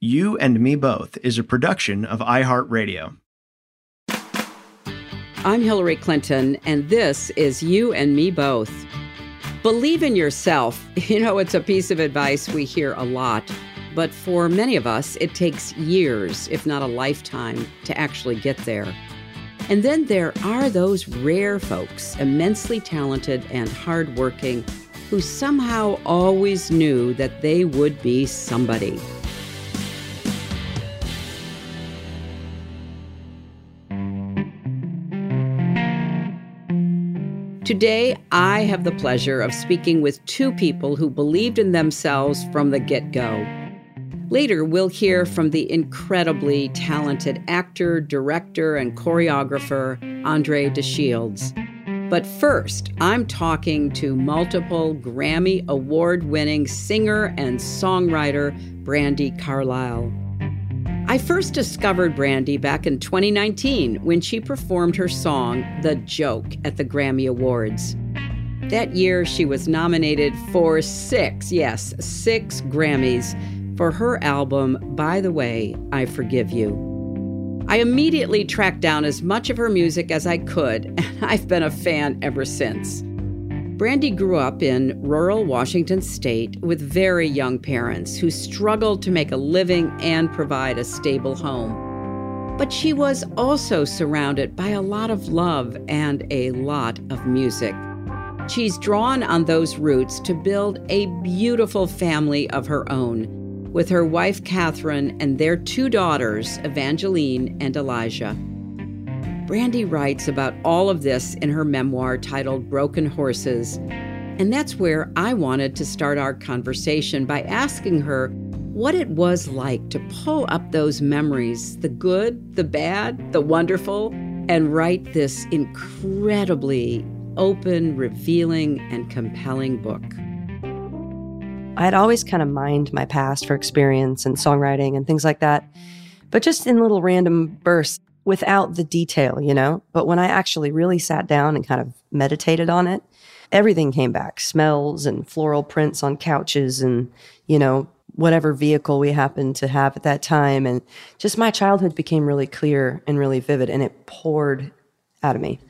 You and Me Both is a production of iHeartRadio. I'm Hillary Clinton, and this is You and Me Both. Believe in yourself. You know, it's a piece of advice we hear a lot, but for many of us, it takes years, if not a lifetime, to actually get there. And then there are those rare folks, immensely talented and hardworking, who somehow always knew that they would be somebody. Today, I have the pleasure of speaking with two people who believed in themselves from the get go. Later, we'll hear from the incredibly talented actor, director, and choreographer Andre de Shields. But first, I'm talking to multiple Grammy Award winning singer and songwriter Brandi Carlile. I first discovered Brandi back in 2019 when she performed her song, The Joke, at the Grammy Awards. That year, she was nominated for six, yes, six Grammys for her album, By the Way, I Forgive You. I immediately tracked down as much of her music as I could, and I've been a fan ever since. Brandi grew up in rural Washington state with very young parents who struggled to make a living and provide a stable home. But she was also surrounded by a lot of love and a lot of music. She's drawn on those roots to build a beautiful family of her own with her wife Catherine and their two daughters, Evangeline and Elijah. Brandi writes about all of this in her memoir titled Broken Horses. And that's where I wanted to start our conversation by asking her what it was like to pull up those memories the good, the bad, the wonderful and write this incredibly open, revealing, and compelling book. I had always kind of mined my past for experience and songwriting and things like that, but just in little random bursts without the detail, you know? But when I actually really sat down and kind of meditated on it, everything came back smells and floral prints on couches and, you know, whatever vehicle we happened to have at that time. And just my childhood became really clear and really vivid and it poured out of me.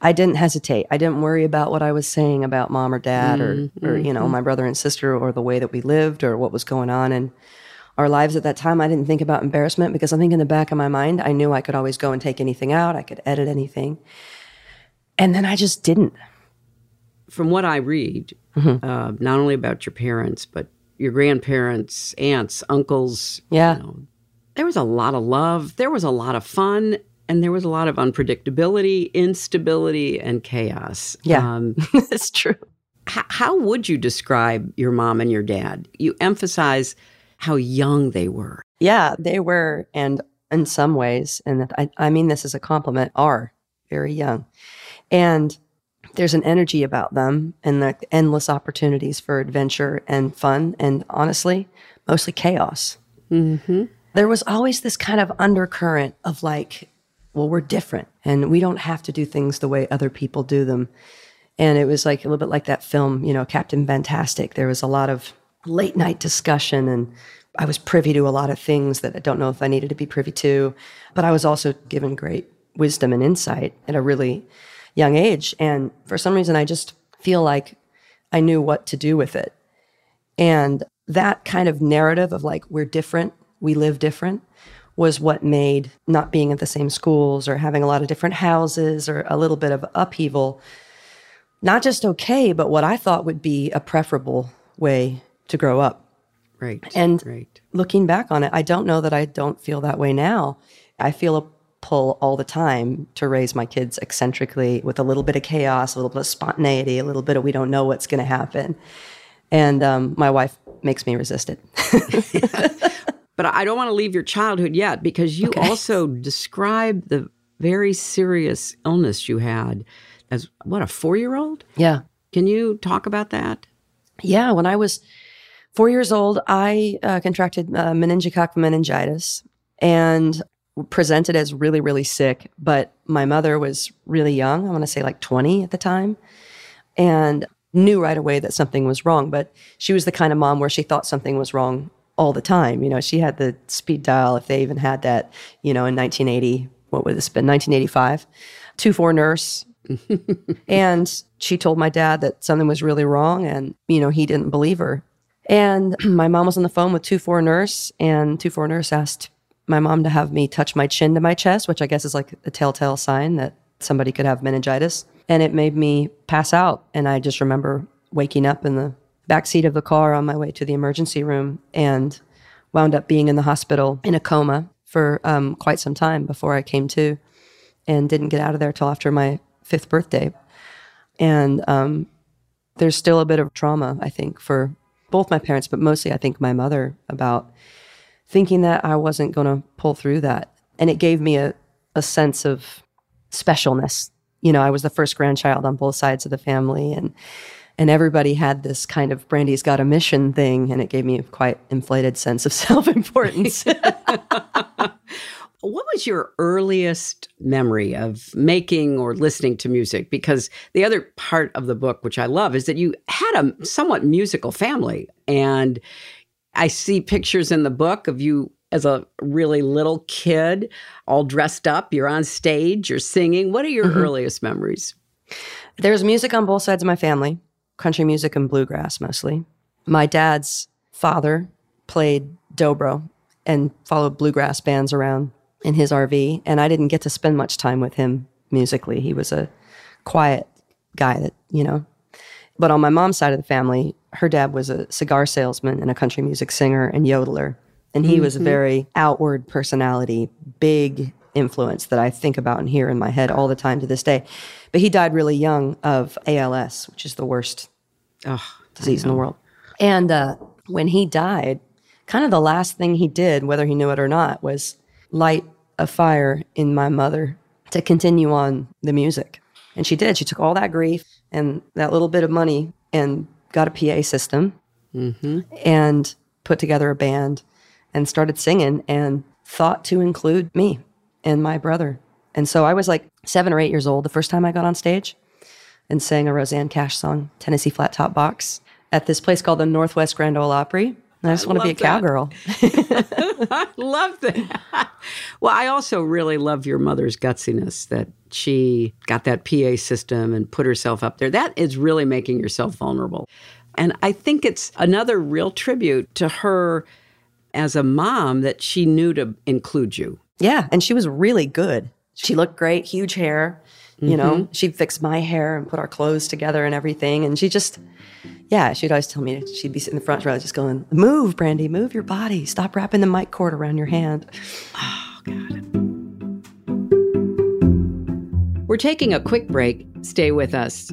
I didn't hesitate. I didn't worry about what I was saying about mom or dad Mm-hmm. or, or, you know, my brother and sister or the way that we lived or what was going on in our lives at that time. I didn't think about embarrassment because I think in the back of my mind, I knew I could always go and take anything out. I could edit anything. And then I just didn't. From what I read, Mm-hmm. uh, not only about your parents, but your grandparents, aunts, uncles, Yeah. you know, there was a lot of love, there was a lot of fun, and there was a lot of unpredictability, instability, and chaos. Yeah. Um, That's true. h- how would you describe your mom and your dad? You emphasize how young they were. Yeah, they were, and in some ways, and I, I mean this as a compliment, are very young. And there's an energy about them and the endless opportunities for adventure and fun, and honestly, mostly chaos. Mm-hmm. There was always this kind of undercurrent of like, well, we're different and we don't have to do things the way other people do them. And it was like a little bit like that film, you know, Captain Fantastic. There was a lot of late night discussion and I was privy to a lot of things that I don't know if I needed to be privy to, but I was also given great wisdom and insight at a really young age. And for some reason, I just feel like I knew what to do with it. And that kind of narrative of like, we're different, we live different, was what made not being at the same schools or having a lot of different houses or a little bit of upheaval not just okay, but what I thought would be a preferable way to grow up. Right. And right. looking back on it, I don't know that I don't feel that way now. I feel a pull all the time to raise my kids eccentrically with a little bit of chaos, a little bit of spontaneity, a little bit of we don't know what's going to happen. And um, my wife makes me resist it. But I don't want to leave your childhood yet because you also describe the very serious illness you had as what a four year old. yeah. Can you talk about that? Yeah, when I was four years old, I uh, contracted uh, meningococcal meningitis and presented as really, really sick. But my mother was really young. I want to say like 20 at the time, and knew right away that something was wrong. But she was the kind of mom where she thought something was wrong all the time. You know, she had the speed dial, if they even had that, you know, in 1980, what would this been, 1985, 2 4 nurse. and she told my dad that something was really wrong and, you know, he didn't believe her. And my mom was on the phone with 2 4 nurse, and 2 4 nurse asked my mom to have me touch my chin to my chest, which I guess is like a telltale sign that somebody could have meningitis. And it made me pass out. And I just remember waking up in the back seat of the car on my way to the emergency room and wound up being in the hospital in a coma for um, quite some time before I came to and didn't get out of there till after my fifth birthday. And um, there's still a bit of trauma, I think, for both my parents, but mostly I think my mother about thinking that I wasn't going to pull through that. And it gave me a, a sense of specialness. You know, I was the first grandchild on both sides of the family and and everybody had this kind of Brandi's got a mission thing and it gave me a quite inflated sense of self-importance. What was your earliest memory of making or listening to music? Because the other part of the book, which I love, is that you had a somewhat musical family. And I see pictures in the book of you as a really little kid, all dressed up. You're on stage, you're singing. What are your mm-hmm. earliest memories? There's music on both sides of my family, country music and bluegrass mostly. My dad's father played dobro and followed bluegrass bands around in his RV, and I didn't get to spend much time with him musically. He was a quiet guy that, you know. But on my mom's side of the family, her dad was a cigar salesman and a country music singer and yodeler. And he was a very outward personality, big influence that I think about and hear in my head all the time to this day. But he died really young of ALS, which is the worst Oh, disease in the world. And uh, when he died, kind of the last thing he did, whether he knew it or not, was light a fire in my mother to continue on the music. And she did. She took all that grief and that little bit of money and got a PA system mm-hmm. and put together a band and started singing and thought to include me and my brother. And so I was like seven or eight years old the first time I got on stage. and sang a Rosanne Cash song, Tennessee Flat Top Box, at this place called the Northwest Grand Ole Opry. I just want to be a cowgirl. I love that. Well, I also really love your mother's gutsiness that she got that PA system and put herself up there. That is really making yourself vulnerable. And I think it's another real tribute to her as a mom that she knew to include you. Yeah, and she was really good. She looked great, huge hair. You know, Mhm. she fixed my hair and put our clothes together and everything. And she just, yeah, she'd always tell me she'd be sitting in the front row, just going, "Move, Brandi, move your body. Stop wrapping the mic cord around your hand." Oh, God. We're taking a quick break. Stay with us.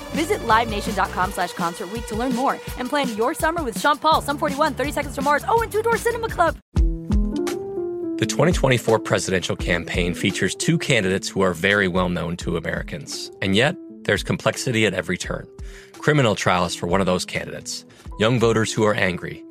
Visit LiveNation.com slash Concert to learn more and plan your summer with Sean Paul, Sum 41, 30 Seconds to Mars, oh, and Two Door Cinema Club. The 2024 presidential campaign features two candidates who are very well known to Americans. And yet, there's complexity at every turn. Criminal trials for one of those candidates, young voters who are angry.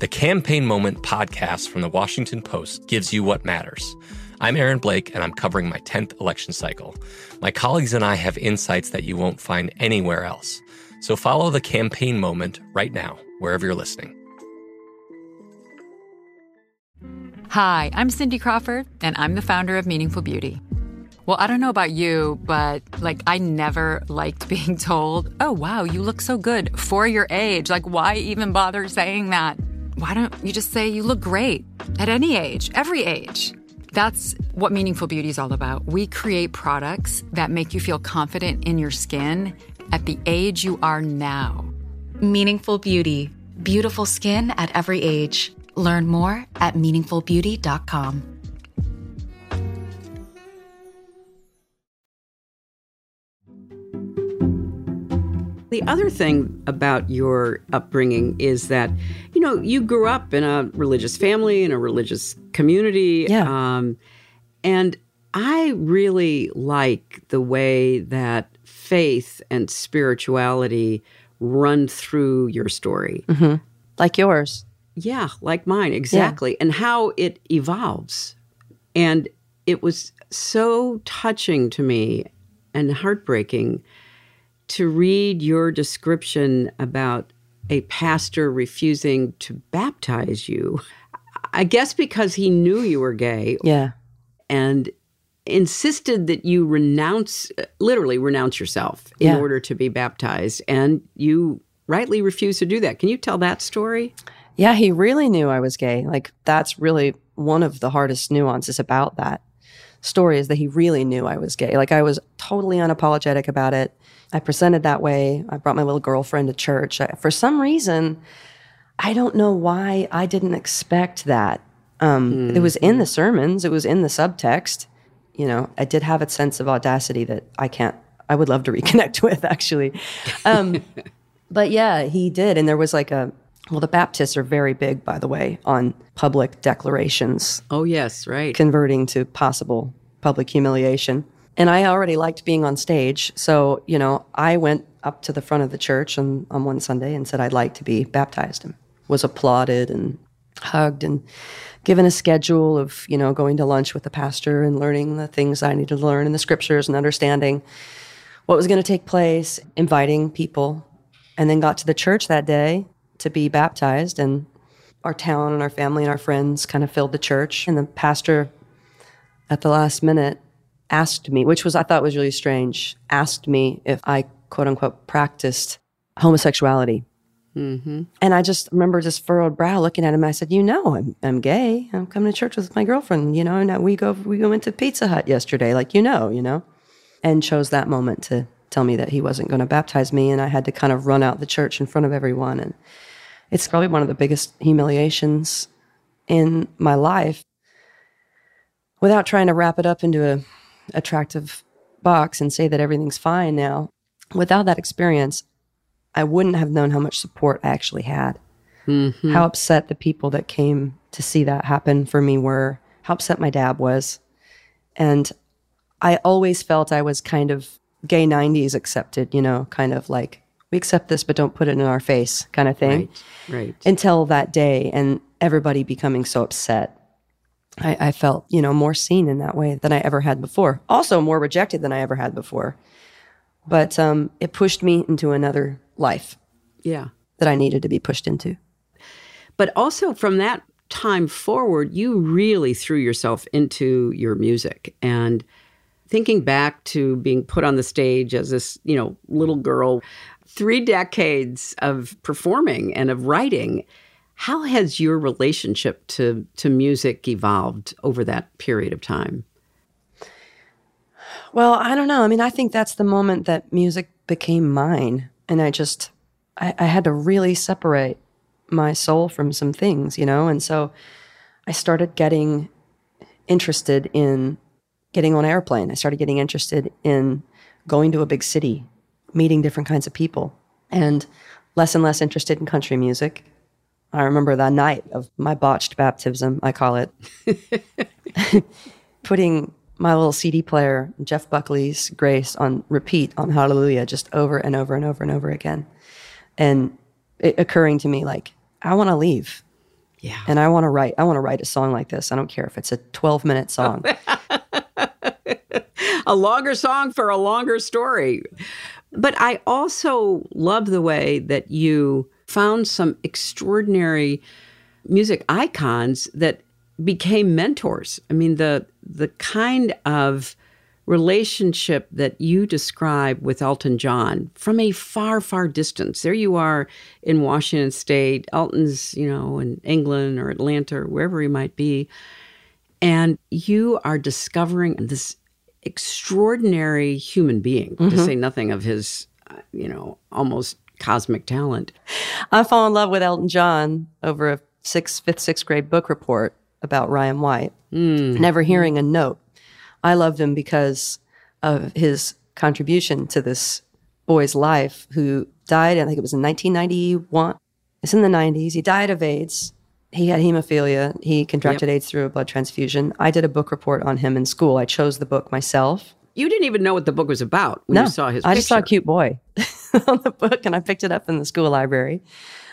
The Campaign Moment podcast from the Washington Post gives you what matters. I'm Aaron Blake, and I'm covering my 10th election cycle. My colleagues and I have insights that you won't find anywhere else. So follow the Campaign Moment right now, wherever you're listening. Hi, I'm Cindy Crawford, and I'm the founder of Meaningful Beauty. Well, I don't know about you, but like, I never liked being told, oh, wow, you look so good for your age. Like, why even bother saying that? Why don't you just say you look great at any age, every age? That's what Meaningful Beauty is all about. We create products that make you feel confident in your skin at the age you are now. Meaningful Beauty. Beautiful skin at every age. Learn more at meaningfulbeauty.com. The other thing about your upbringing is that, you know, you grew up in a religious family, in a religious community. Yeah. Um, and I really like the way that faith and spirituality run through your story. hmm Like yours. Yeah, like mine, exactly. And how it evolves. And it was so touching to me and heartbreaking to read your description about a pastor refusing to baptize you. I guess because he knew you were gay. Yeah. And insisted that you renounce, literally renounce yourself in Yeah. order to be baptized. And you rightly refused to do that. Can you tell that story? Yeah, he really knew I was gay. Like that's really one of the hardest nuances about that story is that he really knew I was gay. Like I was totally unapologetic about it. I presented that way. I brought my little girlfriend to church. I, for some reason, I don't know why I didn't expect that. Um, It was in the sermons. It was in the subtext. You know, I did have a sense of audacity that I can't. I would love to reconnect with actually. Um, but yeah, he did, and there was like a. Well, the Baptists are very big, by the way, on public declarations. Oh yes, right. Converting to possible public humiliation. And I already liked being on stage. So, you know, I went up to the front of the church on, on one Sunday and said I'd like to be baptized and was applauded and hugged and given a schedule of, you know, going to lunch with the pastor and learning the things I needed to learn in the scriptures and understanding what was going to take place, inviting people, and then got to the church that day to be baptized. And our town and our family and our friends kind of filled the church. And the pastor at the last minute asked me, which was I thought was really strange, asked me if I quote unquote practiced homosexuality. Mm-hmm. And I just remember this furrowed brow looking at him. I said, "You know, I'm I'm gay. I'm coming to church with my girlfriend. You know, and we go we went to Pizza Hut yesterday, like you know, you know." And chose that moment to tell me that he wasn't going to baptize me, and I had to kind of run out the church in front of everyone. And it's probably one of the biggest humiliations in my life. Without trying to wrap it up into a attractive box and say that everything's fine now, without that experience, I wouldn't have known how much support I actually had. Mhm. How upset the people that came to see that happen for me were, how upset my dad was. And I always felt I was kind of gay 90s accepted, you know, kind of like, we accept this, but don't put it in our face kind of thing. Right, right. Until that day and everybody becoming so upset. I, I felt, you know, more seen in that way than I ever had before. Also more rejected than I ever had before. But um, it pushed me into another life Yeah. that I needed to be pushed into. But also from that time forward, you really threw yourself into your music. And thinking back to being put on the stage as this, you know, little girl, three decades of performing and of writing. How has your relationship to to music evolved over that period of time? Well, I don't know. I mean, I think that's the moment that music became mine. And I just, I, I had to really separate my soul from some things, you know? And so I started getting interested in getting on an airplane. I started getting interested in going to a big city, meeting different kinds of people, and less and less interested in country music. I remember that night of my botched baptism, I call it, putting my little CD player, Jeff Buckley's Grace, on repeat on Hallelujah, just over and over and over and over again. And it occurring to me like, I want to leave. Yeah. And I want to write, I want to write a song like this. I don't care if it's a 12 minute song. a longer song for a longer story. But I also love the way that you found some extraordinary music icons that became mentors. I mean, the the kind of relationship that you describe with Elton John from a far, far distance. There you are in Washington State, Elton's, you know, in England or Atlanta or wherever he might be. And you are discovering this extraordinary human being, to Mhm. say nothing of his, uh, you know, almost cosmic talent. I fall in love with Elton John over a sixth, fifth, sixth grade book report about Ryan White, never hearing a note. I loved him because of his contribution to this boy's life who died, I think it was in 1991. It's in the 90s. He died of AIDS. He had hemophilia. He contracted AIDS through a blood transfusion. I did a book report on him in school. I chose the book myself. You didn't even know what the book was about when no, you saw his I just saw a cute boy on the book, and I picked it up in the school library.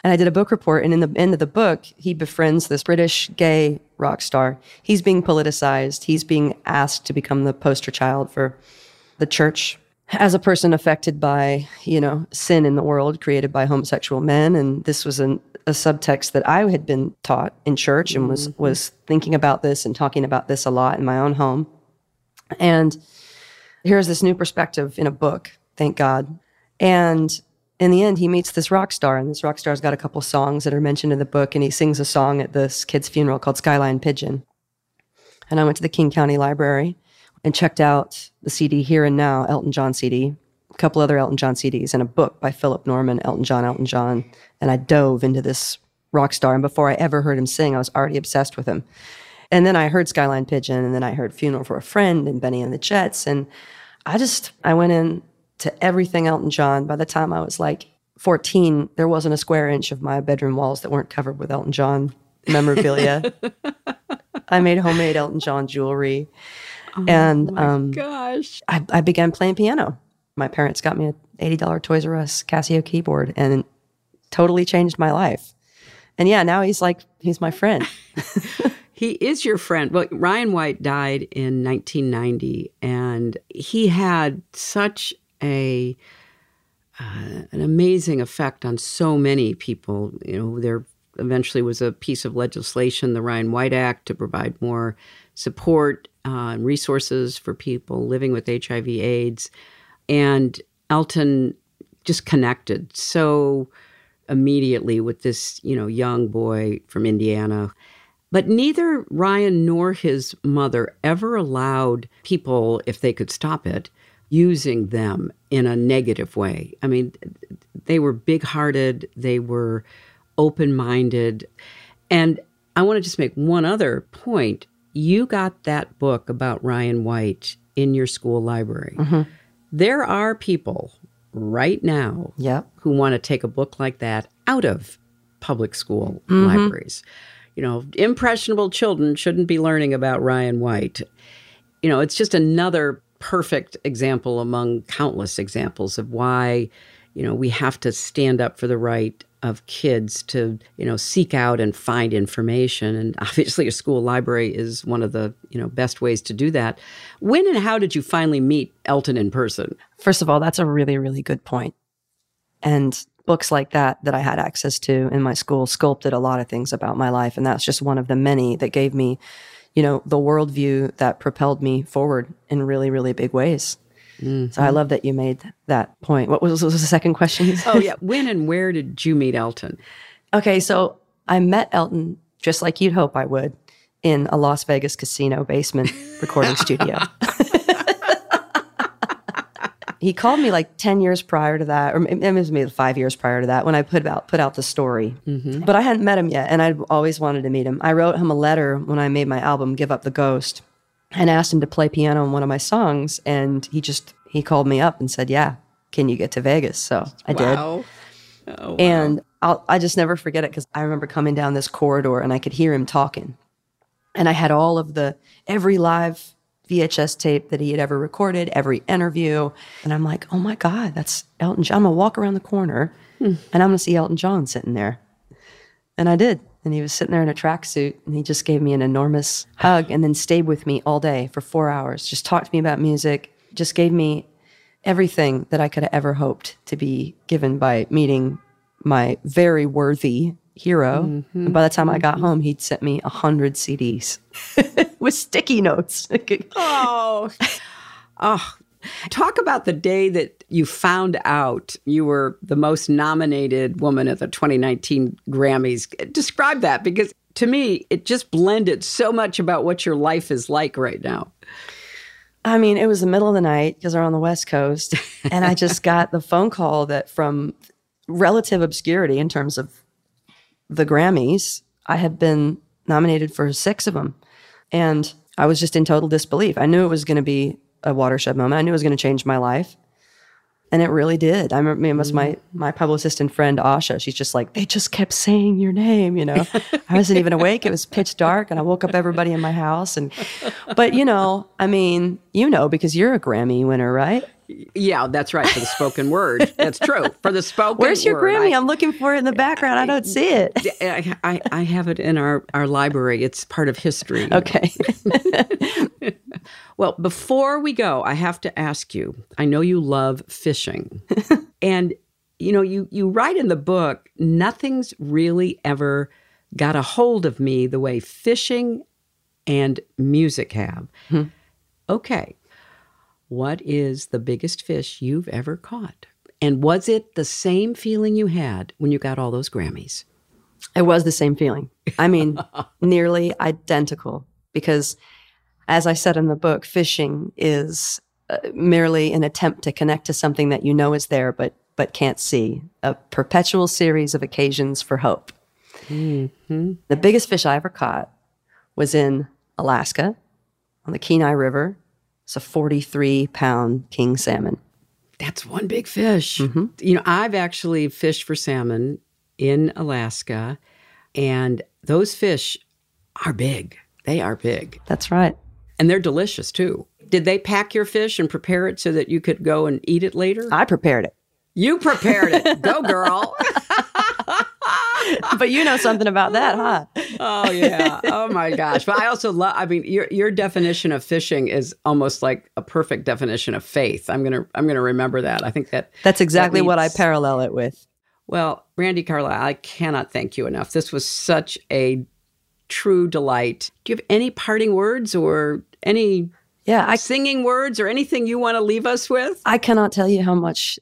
And I did a book report. And in the end of the book, he befriends this British gay rock star. He's being politicized. He's being asked to become the poster child for the church as a person affected by, you know, sin in the world created by homosexual men. And this was an, a subtext that I had been taught in church and was Mhm. was thinking about this and talking about this a lot in my own home. And here's this new perspective in a book, thank God. And in the end, he meets this rock star, and this rock star's got a couple songs that are mentioned in the book, and he sings a song at this kid's funeral called Skyline Pigeon. And I went to the King County Library and checked out the CD Here and Now, Elton John CD, a couple other Elton John CDs, and a book by Philip Norman, Elton John, Elton John. And I dove into this rock star. And before I ever heard him sing, I was already obsessed with him. And then I heard Skyline Pigeon, and then I heard Funeral for a Friend and Bennie and the Jets. And I just, I went in to everything Elton John. By the time I was like 14, there wasn't a square inch of my bedroom walls that weren't covered with Elton John memorabilia. I made homemade Elton John jewelry. and Oh my um, gosh. I, I began playing piano. My parents got me a $80 Toys R Us Casio keyboard and totally changed my life. And yeah, now he's like, he's my friend. He is your friend. Well, Ryan White died in 1990, and he had such a uh, an amazing effect on so many people. You know, there eventually was a piece of legislation, the Ryan White Act, to provide more support uh, and resources for people living with HIV/AIDS, and Elton just connected so immediately with this, you know, young boy from Indiana. But neither Ryan nor his mother ever allowed people, if they could stop it, using them in a negative way. I mean, they were big hearted, they were open minded. And I want to just make one other point. You got that book about Ryan White in your school library. Mm-hmm. There are people right now yep. who want to take a book like that out of public school Mhm. libraries. You know, impressionable children shouldn't be learning about Ryan White. You know, it's just another perfect example among countless examples of why, you know, we have to stand up for the right of kids to, you know, seek out and find information. And obviously a school library is one of the, you know, best ways to do that. When and how did you finally meet Elton in person? First of all, that's a really, really good point. And books like that that I had access to in my school sculpted a lot of things about my life. And that's just one of the many that gave me, you know, the worldview that propelled me forward in really, really big ways. So I mm-hmm. love that you made that point. What was, was the second question? oh yeah, when and where did you meet Elton? Okay, so I met Elton just like you'd hope I would in a Las Vegas casino basement recording studio. he called me like 10 years prior to that, or it was maybe five years prior to that when I put out, put out the story. Mm-hmm. But I hadn't met him yet, and I'd always wanted to meet him. I wrote him a letter when I made my album, Give Up the Ghost, and asked him to play piano on one of my songs. And he just, he called me up and said, Yeah, can you get to Vegas? So I did. Oh, wow. And I'll, I just never forget it because I remember coming down this corridor and I could hear him talking. And I had all of the, every live VHS tape that he had ever recorded, every interview. And I'm like, oh my God, that's Elton John. I'm going to walk around the corner hmm. and I'm going to see Elton John sitting there. And I did. And he was sitting there in a tracksuit and he just gave me an enormous hug and then stayed with me all day for four hours, just talked to me about music, just gave me everything that I could have ever hoped to be given by meeting my very worthy hero. Mm-hmm. And by the time I got mm-hmm. home, he'd sent me a hundred CDs with sticky notes. oh, oh. Talk about the day that you found out you were the most nominated woman at the 2019 Grammys. Describe that because to me, it just blended so much about what your life is like right now. I mean, it was the middle of the night because we're on the West Coast, and I just got the phone call that from relative obscurity in terms of the Grammys, I had been nominated for six of them, and I was just in total disbelief. I knew it was going to be a watershed moment. I knew it was going to change my life, and it really did. I remember it was my mm. my publicist and friend Asha. She's just like they just kept saying your name. You know, I wasn't even awake. It was pitch dark, and I woke up everybody in my house. And but you know, I mean, you know, because you're a Grammy winner, right? Yeah, that's right. For the spoken word, that's true. For the spoken, word. Where's your word, Grammy? I- I'm looking for it in the background. I don't see it. I, I, I have it in our, our library. It's part of history. Okay. well, before we go, I have to ask you I know you love fishing. and, you know, you, you write in the book, nothing's really ever got a hold of me the way fishing and music have. Hmm. Okay. What is the biggest fish you've ever caught? And was it the same feeling you had when you got all those Grammys? It was the same feeling. I mean, nearly identical because, as I said in the book, fishing is uh, merely an attempt to connect to something that you know is there but but can't see. A perpetual series of occasions for hope. Mm-hmm. The biggest fish I ever caught was in Alaska on the Kenai River. It's a 43 pound king salmon. That's one big fish. Mm-hmm. You know, I've actually fished for salmon in Alaska, and those fish are big. They are big. That's right. And they're delicious too. Did they pack your fish and prepare it so that you could go and eat it later? I prepared it. You prepared it. go, girl. but you know something about that, huh? oh yeah. Oh my gosh. But I also love I mean your your definition of fishing is almost like a perfect definition of faith. I'm going to I'm to remember that. I think that That's exactly that what I parallel it with. Well, Brandi Carlile, I cannot thank you enough. This was such a true delight. Do you have any parting words or any yeah, I, singing words or anything you want to leave us with? I cannot tell you how much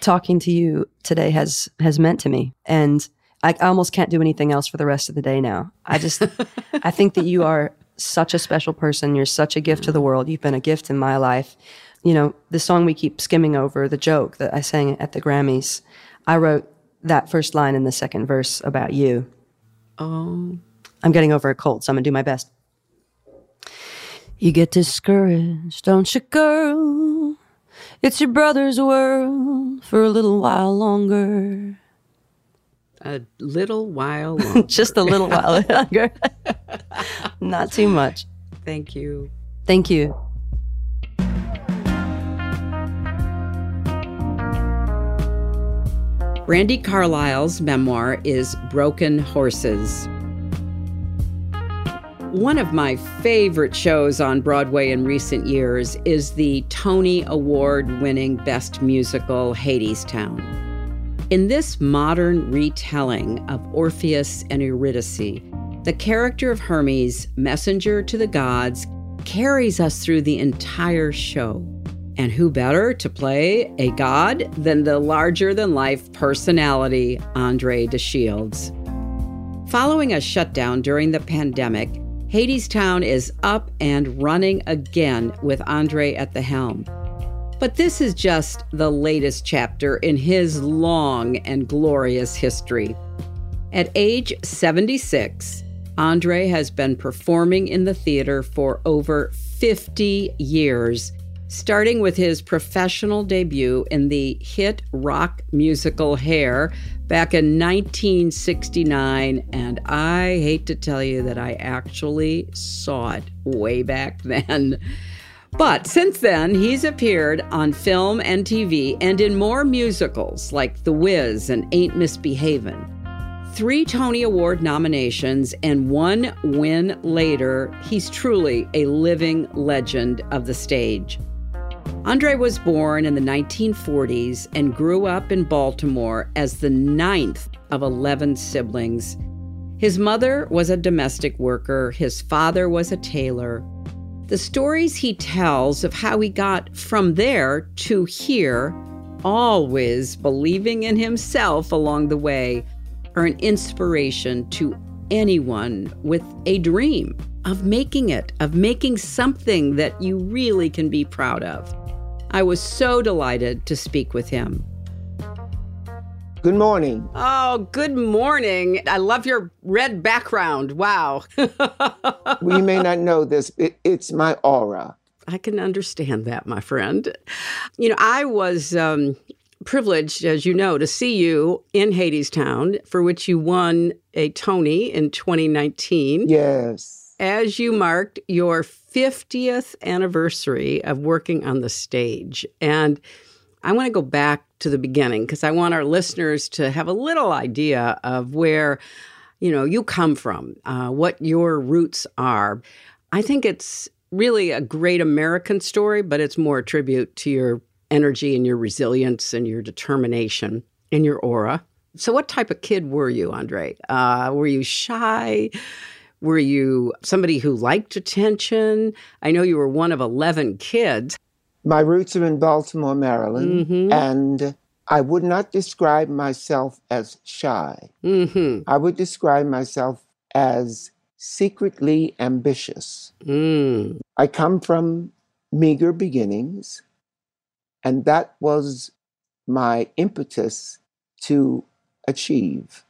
talking to you today has has meant to me and I almost can't do anything else for the rest of the day now. I just I think that you are such a special person. You're such a gift to the mm. world. You've been a gift in my life. You know, the song we keep skimming over, the joke that I sang at the Grammys, I wrote that first line in the second verse about you. Oh. I'm getting over a cold, so I'm gonna do my best. You get discouraged, don't you, girl? It's your brother's world for a little while longer. A little while longer. Just a little while longer. Not too much. Thank you. Thank you. Brandi Carlile's memoir is Broken Horses. One of my favorite shows on Broadway in recent years is the Tony Award winning Best Musical Hadestown. In this modern retelling of Orpheus and Eurydice, the character of Hermes, messenger to the gods, carries us through the entire show. And who better to play a god than the larger than life personality, Andre de Shields? Following a shutdown during the pandemic, Hadestown is up and running again with Andre at the helm. But this is just the latest chapter in his long and glorious history. At age 76, Andre has been performing in the theater for over 50 years, starting with his professional debut in the hit rock musical Hair back in 1969. And I hate to tell you that I actually saw it way back then. But since then, he's appeared on film and TV and in more musicals like The Wiz and Ain't Misbehavin'. Three Tony Award nominations and one win later, he's truly a living legend of the stage. Andre was born in the 1940s and grew up in Baltimore as the ninth of 11 siblings. His mother was a domestic worker, his father was a tailor. The stories he tells of how he got from there to here, always believing in himself along the way, are an inspiration to anyone with a dream of making it, of making something that you really can be proud of. I was so delighted to speak with him. Good morning. Oh, good morning. I love your red background. Wow. we may not know this, it, it's my aura. I can understand that, my friend. You know, I was um, privileged, as you know, to see you in Hadestown, for which you won a Tony in 2019. Yes. As you marked your 50th anniversary of working on the stage. And I want to go back to the beginning because I want our listeners to have a little idea of where, you know, you come from, uh, what your roots are. I think it's really a great American story, but it's more a tribute to your energy and your resilience and your determination and your aura. So, what type of kid were you, Andre? Uh, were you shy? Were you somebody who liked attention? I know you were one of 11 kids. My roots are in Baltimore, Maryland, Mhm. and I would not describe myself as shy. Mm-hmm. I would describe myself as secretly ambitious. Mm. I come from meager beginnings, and that was my impetus to achieve.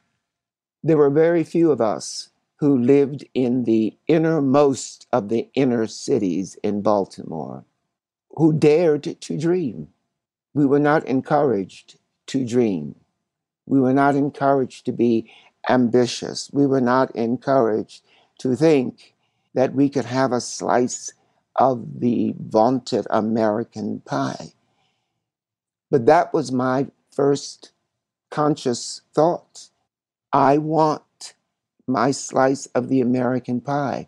There were very few of us who lived in the innermost of the inner cities in Baltimore who dared to dream. We were not encouraged to dream. We were not encouraged to be ambitious. We were not encouraged to think that we could have a slice of the vaunted American pie. But that was my first conscious thought. I want my slice of the American pie.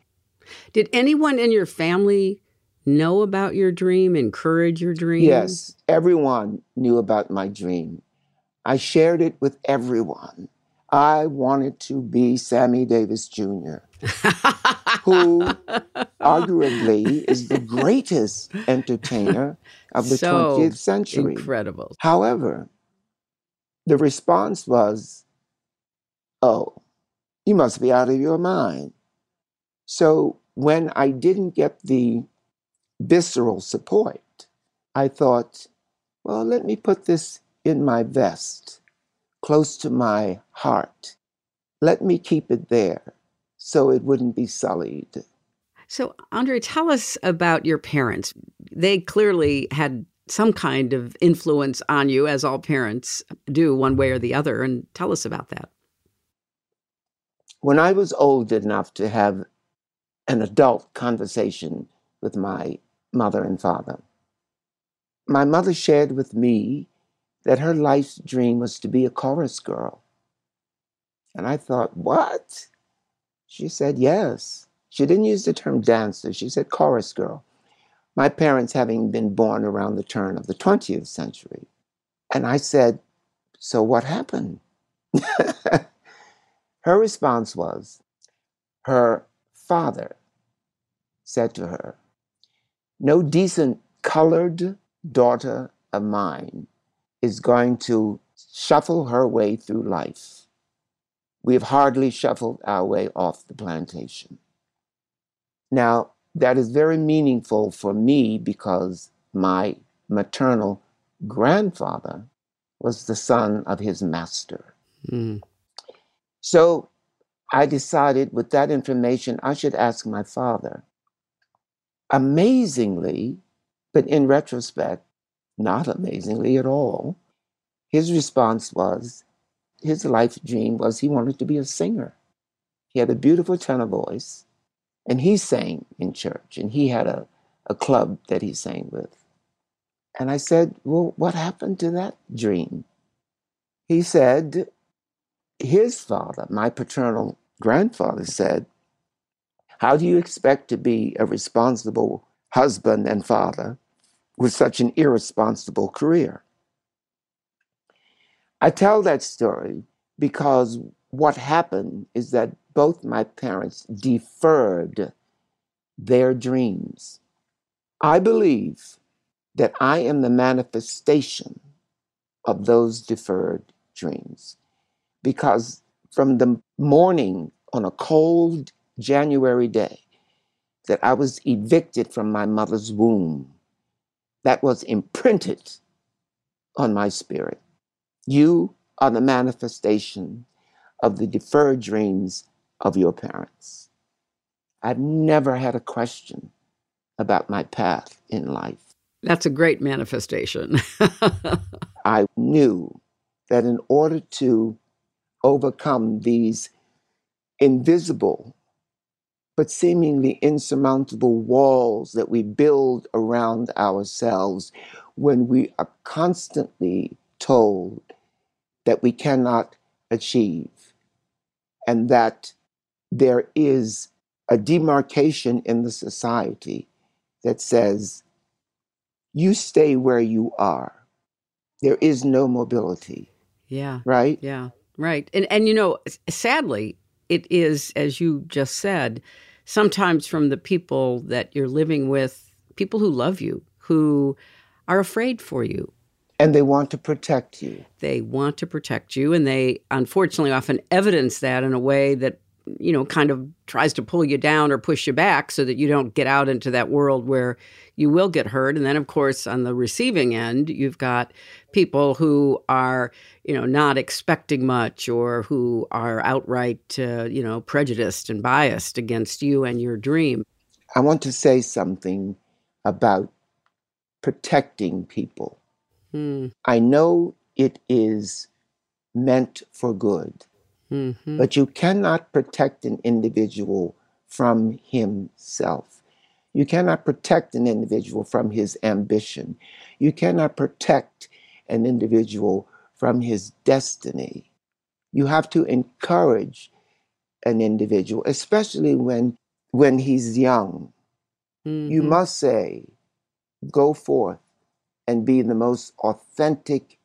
Did anyone in your family know about your dream, encourage your dream? Yes, everyone knew about my dream. I shared it with everyone. I wanted to be Sammy Davis Jr., who arguably is the greatest entertainer of the So 20th century. Incredible. However, the response was, Oh, you must be out of your mind. So when I didn't get the visceral support, I thought, well, let me put this in my vest, close to my heart. Let me keep it there so it wouldn't be sullied. So, Andre, tell us about your parents. They clearly had some kind of influence on you, as all parents do, one way or the other. And tell us about that. When I was old enough to have an adult conversation with my mother and father, my mother shared with me that her life's dream was to be a chorus girl. And I thought, what? She said, yes. She didn't use the term dancer, she said chorus girl. My parents having been born around the turn of the 20th century. And I said, so what happened? her response was, her father said to her, no decent colored daughter of mine is going to shuffle her way through life. We have hardly shuffled our way off the plantation. Now, that is very meaningful for me because my maternal grandfather was the son of his master. Mm. So I decided with that information, I should ask my father. Amazingly, but in retrospect, not amazingly at all, his response was his life dream was he wanted to be a singer. He had a beautiful tenor voice, and he sang in church, and he had a, a club that he sang with. And I said, Well, what happened to that dream? He said, His father, my paternal grandfather, said, How do you expect to be a responsible husband and father with such an irresponsible career? I tell that story because what happened is that both my parents deferred their dreams. I believe that I am the manifestation of those deferred dreams because from the morning on a cold January day that I was evicted from my mother's womb, that was imprinted on my spirit. You are the manifestation of the deferred dreams of your parents. I've never had a question about my path in life. That's a great manifestation. I knew that in order to overcome these invisible but seemingly insurmountable walls that we build around ourselves when we are constantly told that we cannot achieve and that there is a demarcation in the society that says you stay where you are. There is no mobility. Yeah. Right? Yeah. Right. And and you know, sadly, it is as you just said, sometimes from the people that you're living with, people who love you, who are afraid for you. And they want to protect you. They want to protect you and they unfortunately often evidence that in a way that you know, kind of tries to pull you down or push you back so that you don't get out into that world where you will get hurt. And then, of course, on the receiving end, you've got people who are, you know, not expecting much or who are outright, uh, you know, prejudiced and biased against you and your dream. I want to say something about protecting people. Hmm. I know it is meant for good. Mm-hmm. But you cannot protect an individual from himself. You cannot protect an individual from his ambition. You cannot protect an individual from his destiny. You have to encourage an individual, especially when when he's young. You Mhm. must say, go forth and be the most authentic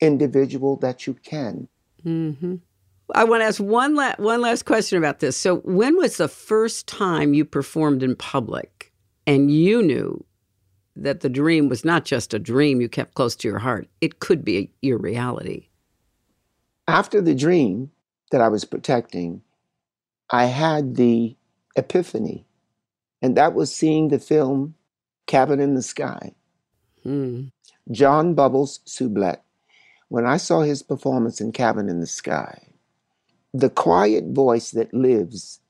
individual that you can. hmm I want to ask one la- one last question about this. So, when was the first time you performed in public and you knew that the dream was not just a dream you kept close to your heart? It could be your reality. After the dream that I was protecting, I had the epiphany, and that was seeing the film Cabin in the Sky. Hmm. John Bubbles Sublett, when I saw his performance in Cabin in the Sky, the quiet voice that lives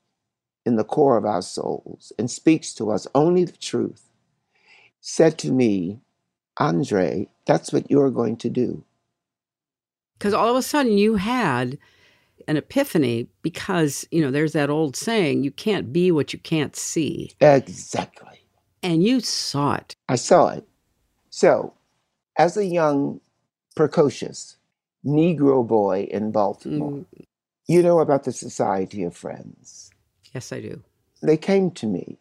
in the core of our souls and speaks to us only the truth, said to me, Andre, that's what you're going to do. Because all of a sudden you had an epiphany because, you know, there's that old saying, you can't be what you can't see. Exactly. And you saw it. I saw it. So, as a young, precocious Negro boy in Baltimore, mm. You know about the Society of Friends. Yes, I do. They came to me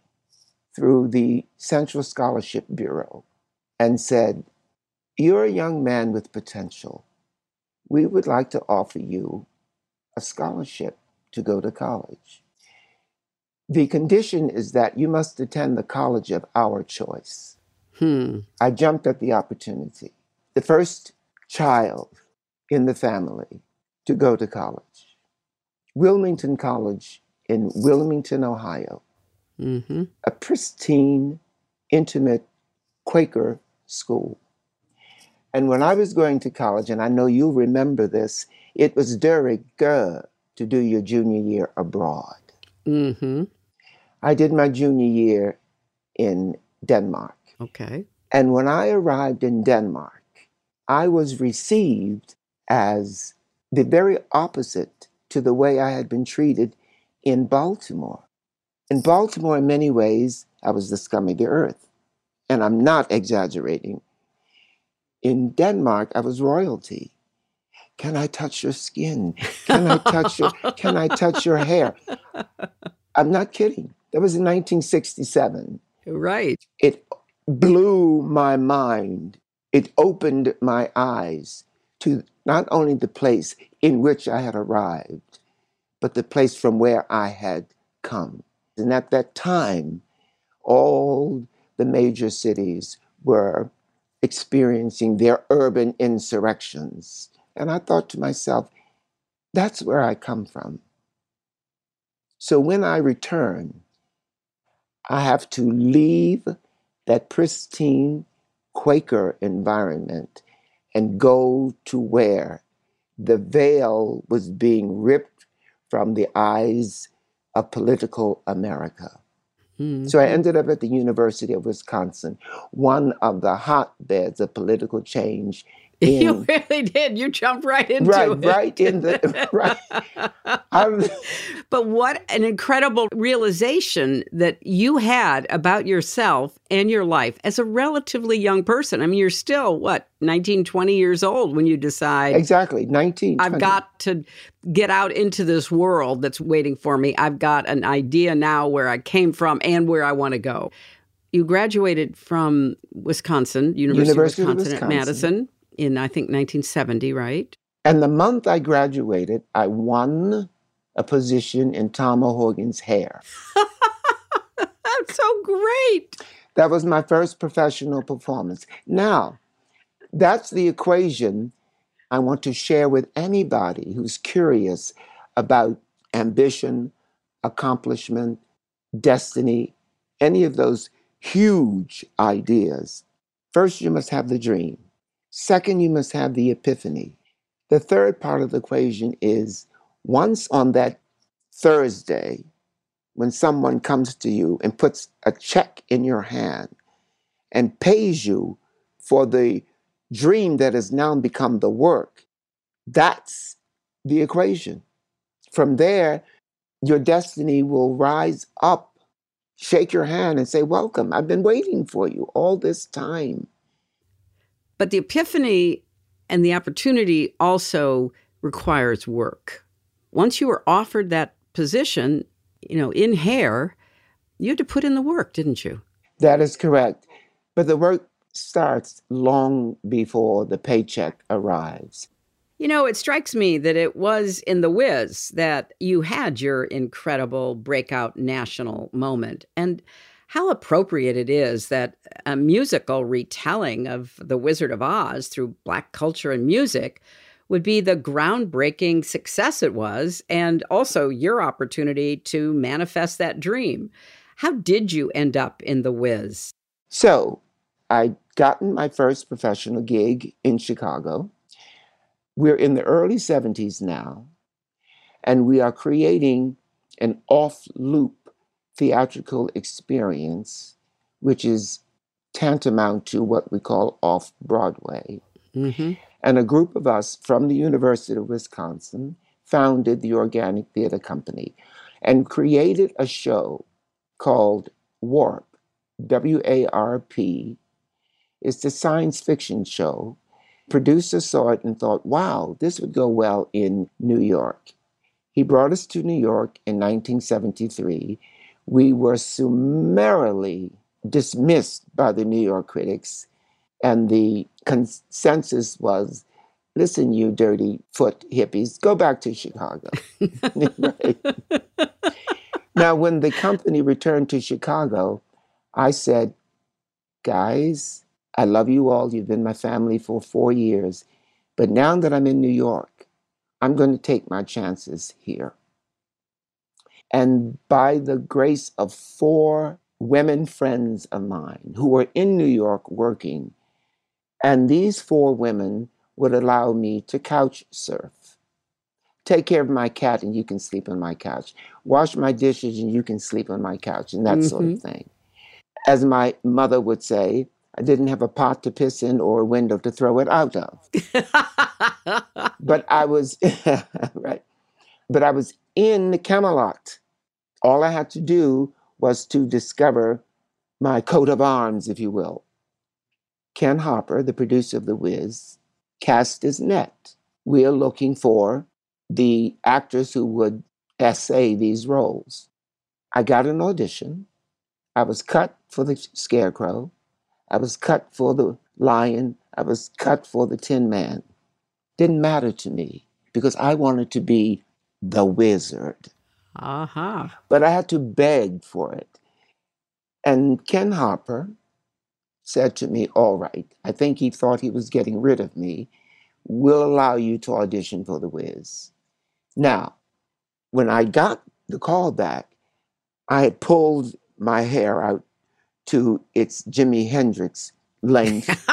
through the Central Scholarship Bureau and said, You're a young man with potential. We would like to offer you a scholarship to go to college. The condition is that you must attend the college of our choice. Hmm. I jumped at the opportunity. The first child in the family to go to college. Wilmington College in Wilmington, Ohio. Mm-hmm. A pristine, intimate Quaker school. And when I was going to college, and I know you'll remember this, it was de rigueur to do your junior year abroad. Mm-hmm. I did my junior year in Denmark. Okay. And when I arrived in Denmark, I was received as the very opposite to the way I had been treated in Baltimore. In Baltimore, in many ways, I was the scum of the earth. And I'm not exaggerating. In Denmark, I was royalty. Can I touch your skin? Can I touch your can I touch your hair? I'm not kidding. That was in 1967. Right. It blew my mind. It opened my eyes to not only the place in which I had arrived, but the place from where I had come. And at that time, all the major cities were experiencing their urban insurrections. And I thought to myself, that's where I come from. So when I return, I have to leave that pristine Quaker environment and go to where the veil was being ripped from the eyes of political America. Hmm. So I ended up at the University of Wisconsin, one of the hotbeds of political change. In, You really did. You jumped right into right, it. right in the right. I'm, But what an incredible realization that you had about yourself and your life as a relatively young person. I mean, you're still, what, 19, 20 years old when you decide, exactly, 19. I've got to get out into this world that's waiting for me. I've got an idea now where I came from and where I want to go. You graduated from Wisconsin, University, University of of Wisconsin, at Wisconsin. Madison in, I think, 1970, right? And the month I graduated, I won a position in Tom O'Horgan's hair. That's so great. That was my first professional performance. Now, that's the equation I want to share with anybody who's curious about ambition, accomplishment, destiny, any of those huge ideas. First, you must have the dream. Second, you must have the epiphany. The third part of the equation is once on that Thursday, when someone comes to you and puts a check in your hand and pays you for the dream that has now become the work, that's the equation. From there, your destiny will rise up shake your hand and say, Welcome. I've been waiting for you all this time. But the epiphany and the opportunity also requires work. Once you were offered that position, you know, in hair, you had to put in the work, didn't you? That is correct. But the work starts long before the paycheck arrives. You know, it strikes me that it was in The Wiz that you had your incredible breakout national moment. And how appropriate it is that a musical retelling of The Wizard of Oz through Black culture and music would be the groundbreaking success it was, and also your opportunity to manifest that dream. How did you end up in The Wiz? So, I'd gotten my first professional gig in Chicago. We're in the early 70s now, and we are creating an off loop theatrical experience, which is tantamount to what we call off Broadway. Mm-hmm. And a group of us from the University of Wisconsin founded the Organic Theater Company and created a show called Warp, W A R P. It's a science fiction show. Producer saw it and thought, wow, this would go well in New York. He brought us to New York in 1973. We were summarily dismissed by the New York critics, and the consensus was listen, you dirty foot hippies, go back to Chicago. now, when the company returned to Chicago, I said, guys, I love you all. You've been my family for four years. But now that I'm in New York, I'm going to take my chances here. And by the grace of four women friends of mine who were in New York working, and these four women would allow me to couch surf. Take care of my cat and you can sleep on my couch. Wash my dishes and you can sleep on my couch, and that sort of Mhm. thing. As my mother would say, I didn't have a pot to piss in or a window to throw it out of. but I was right. But I was in Camelot. All I had to do was to discover my coat of arms, if you will. Ken Harper, the producer of The Wiz, cast his net. We are looking for the actors who would essay these roles. I got an audition. I was cut for the scarecrow. I was cut for the lion. I was cut for the tin man. Didn't matter to me because I wanted to be the wizard. Uh-huh. But I had to beg for it. And Ken Harper said to me, All right, I think he thought he was getting rid of me. We'll allow you to audition for The Wiz. Now, when I got the call back, I had pulled my hair out to its Jimi Hendrix length.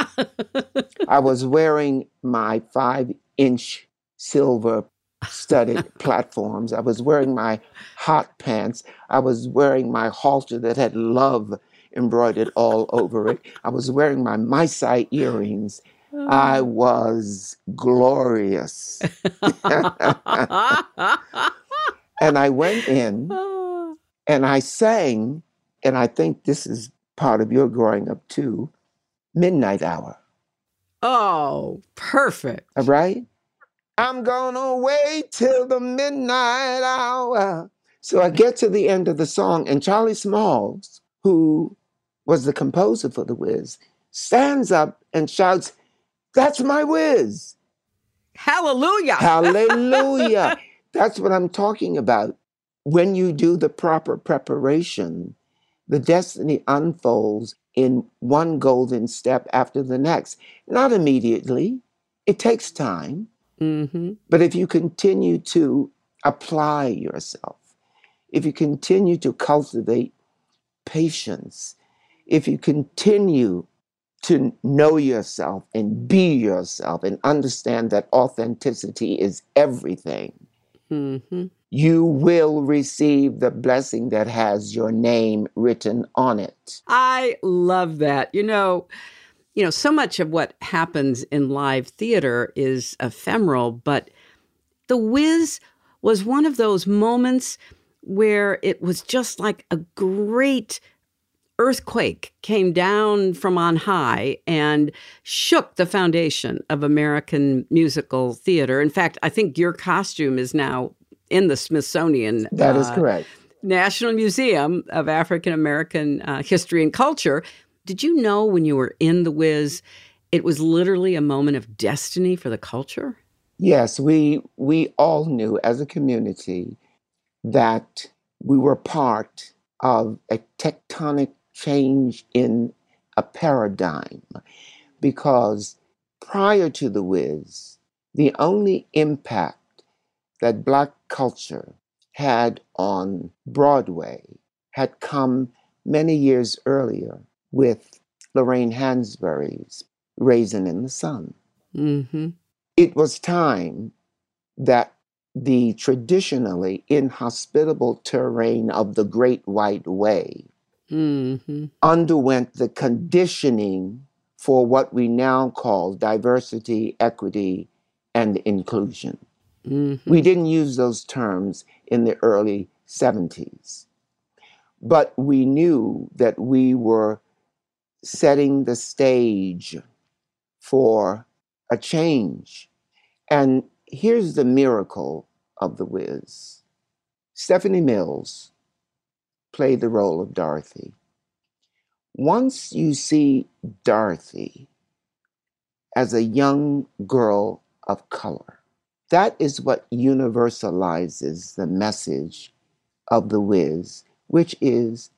I was wearing my five inch silver studded platforms. I was wearing my hot pants. I was wearing my halter that had love embroidered all over it. I was wearing my Maasai earrings. I oh. was glorious. and I went in oh. and I sang, and I think this is part of your growing up too Midnight Hour. Oh, perfect. All right? I'm gonna wait till the midnight hour. So I get to the end of the song, and Charlie Smalls, who was the composer for The Wiz, stands up and shouts, That's my Wiz. Hallelujah. Hallelujah. That's what I'm talking about. When you do the proper preparation, the destiny unfolds in one golden step after the next. Not immediately, it takes time. Mm-hmm. But if you continue to apply yourself, if you continue to cultivate patience, if you continue to know yourself and be yourself and understand that authenticity is everything, Mm-hmm. you will receive the blessing that has your name written on it. I love that. You know, you know, so much of what happens in live theater is ephemeral, but The Wiz was one of those moments where it was just like a great earthquake came down from on high and shook the foundation of American musical theater. In fact, I think your costume is now in the Smithsonian. That is uh, correct. National Museum of African American uh, History and Culture. Did you know when you were in the Wiz, it was literally a moment of destiny for the culture? Yes, we we all knew as a community that we were part of a tectonic change in a paradigm because prior to the Wiz, the only impact that Black culture had on Broadway had come many years earlier with Lorraine Hansberry's Raisin in the Sun. Mm-hmm. It was time that the traditionally inhospitable terrain of the Great White Way mm-hmm. underwent the conditioning for what we now call diversity, equity, and inclusion. Mm-hmm. We didn't use those terms in the early 70s, but we knew that we were setting the stage for a change. And here's the miracle of The Wiz Stephanie Mills played the role of Dorothy. Once you see Dorothy as a young girl of color, that is what universalizes the message of The Wiz, which is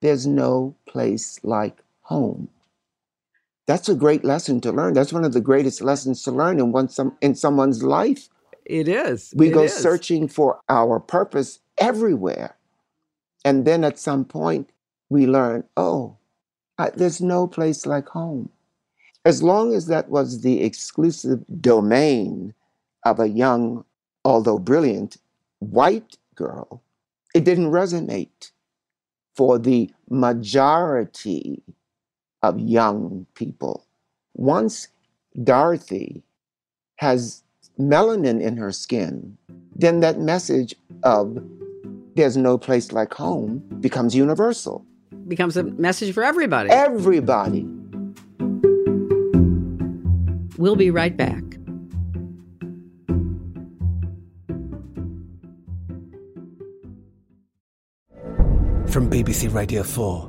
there's no place like home. That's a great lesson to learn. That's one of the greatest lessons to learn in one some in someone's life. It is. We It go is. searching for our purpose everywhere. And then at some point, we learn, oh, I, there's no place like home. As long as that was the exclusive domain of a young, although brilliant, white girl, it didn't resonate for the majority of young people. Once Dorothy has melanin in her skin, then that message of there's no place like home becomes universal. Becomes a message for everybody. Everybody. We'll be right back. From BBC Radio 4,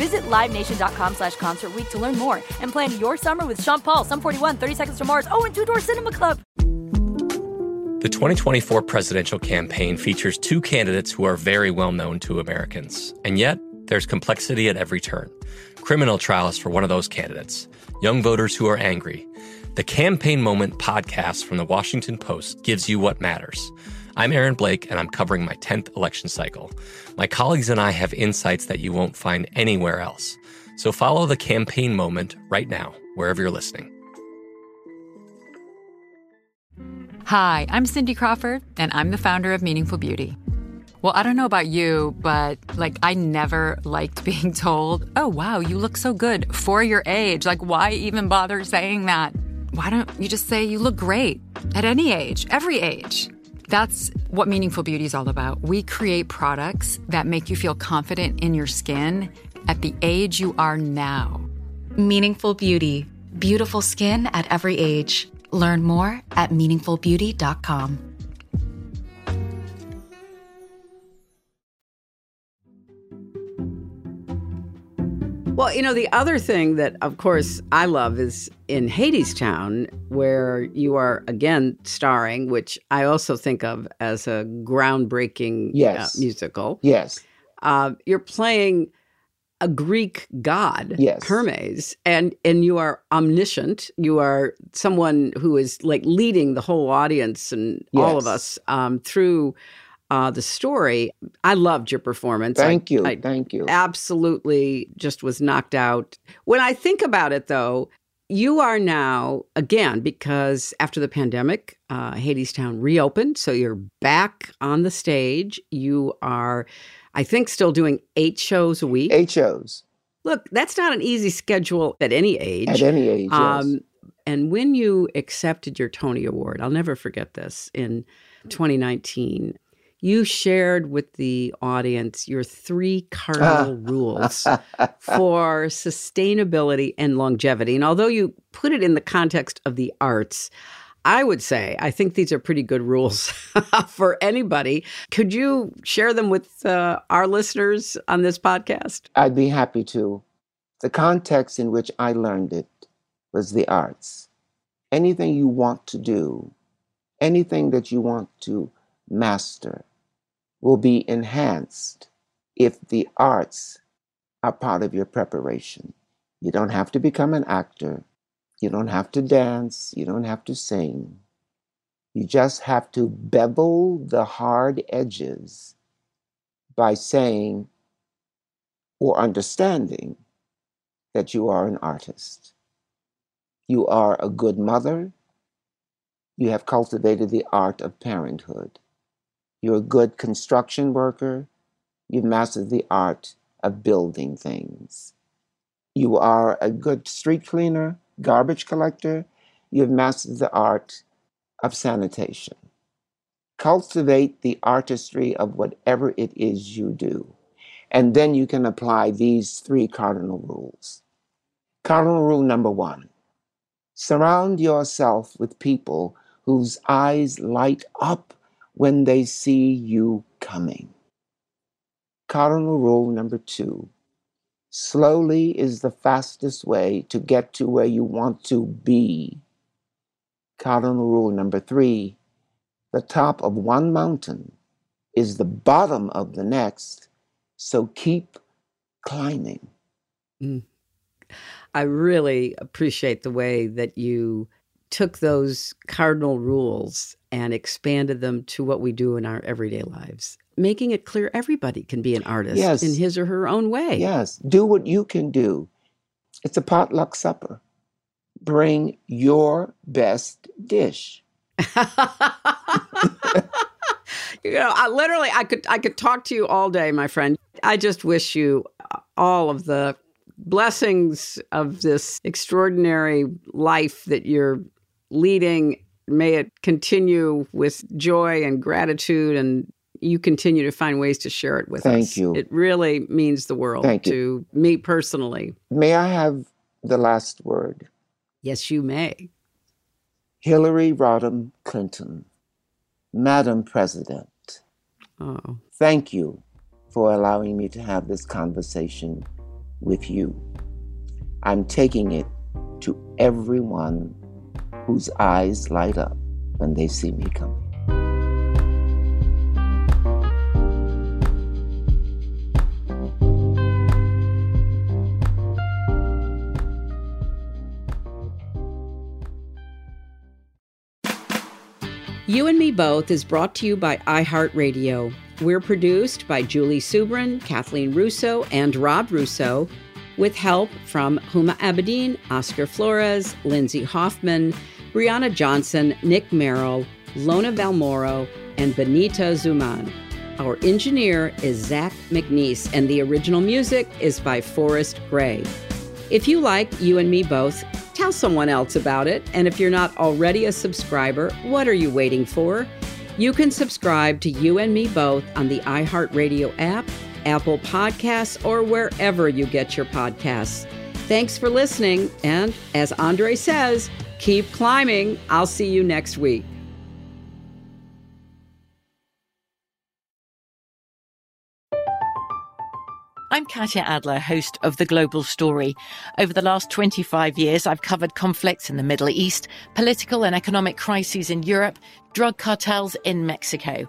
Visit LiveNation.com slash Concert to learn more and plan your summer with Sean Paul, Sum 41, 30 Seconds to Mars, oh, and Two Door Cinema Club. The 2024 presidential campaign features two candidates who are very well known to Americans. And yet, there's complexity at every turn. Criminal trials for one of those candidates, young voters who are angry. The Campaign Moment podcast from the Washington Post gives you what matters. I'm Aaron Blake, and I'm covering my 10th election cycle. My colleagues and I have insights that you won't find anywhere else. So follow the campaign moment right now, wherever you're listening. Hi, I'm Cindy Crawford, and I'm the founder of Meaningful Beauty. Well, I don't know about you, but like I never liked being told, oh, wow, you look so good for your age. Like, why even bother saying that? Why don't you just say you look great at any age, every age? That's what Meaningful Beauty is all about. We create products that make you feel confident in your skin at the age you are now. Meaningful Beauty. Beautiful skin at every age. Learn more at meaningfulbeauty.com. Well, you know, the other thing that, of course, I love is in Hadestown, where you are again starring, which I also think of as a groundbreaking Yes. uh, musical. Yes. Uh, you're playing a Greek god, Yes. Hermes, and and you are omniscient. You are someone who is like leading the whole audience and all of us um, through uh, the story. I loved your performance. I- Thank you. I Thank you. absolutely just was knocked out. When I think about it, though, you are now again because after the pandemic, uh, Hadestown reopened, so you're back on the stage. You are, I think, still doing eight shows a week. Eight shows. Look, that's not an easy schedule at any age. At any age, yes. and when you accepted your Tony Award, I'll never forget this in 2019. You shared with the audience your three cardinal rules for sustainability and longevity. And although you put it in the context of the arts, I would say I think these are pretty good rules for anybody. Could you share them with uh, our listeners on this podcast? I'd be happy to. The context in which I learned it was the arts. Anything you want to do, anything that you want to master, will be enhanced if the arts are part of your preparation. You don't have to become an actor. You don't have to dance. You don't have to sing. You just have to bevel the hard edges by saying or understanding that you are an artist. You are a good mother. You have cultivated the art of parenthood. You're a good construction worker. You've mastered the art of building things. You are a good street cleaner, garbage collector. You've mastered the art of sanitation. Cultivate the artistry of whatever it is you do. And then you can apply these three cardinal rules. Cardinal rule number one surround yourself with people whose eyes light up when they see you coming. Cardinal rule number two slowly is the fastest way to get to where you want to be. Cardinal rule number three the top of one mountain is the bottom of the next, so keep climbing. Mm. I really appreciate the way that you took those cardinal rules and expanded them to what we do in our everyday lives, making it clear everybody can be an artist Yes. in his or her own way. Yes, do what you can do. It's a potluck supper. Bring your best dish. you know, I literally I could I could talk to you all day, my friend. I just wish you all of the blessings of this extraordinary life that you're leading. May it continue with joy and gratitude and you continue to find ways to share it with Thank us. you. It really means the world Thank to you. me personally. May I have the last word? Yes, you may. Hillary Rodham Clinton, Madam President, Oh. thank you for allowing me to have this conversation with you. I'm taking it to everyone whose eyes light up when they see me coming. You and Me Both is brought to you by iHeartRadio. We're produced by Julie Subrin, Kathleen Russo, and Rob Russo, with help from Huma Abedin, Oscar Flores, Lindsay Hoffman, Brianna Johnson, Nick Merrill, Lona Valmoro, and Benita Zuman. Our engineer is Zach McNeese, and the original music is by Forrest Gray. If you like You and Me Both, tell someone else about it. And if you're not already a subscriber, what are you waiting for? You can subscribe to You and Me Both on the iHeartRadio app, Apple Podcasts, or wherever you get your podcasts. Thanks for listening. And as Andre says, keep climbing. I'll see you next week. I'm Katya Adler, host of The Global Story. Over the last 25 years, I've covered conflicts in the Middle East, political and economic crises in Europe, drug cartels in Mexico.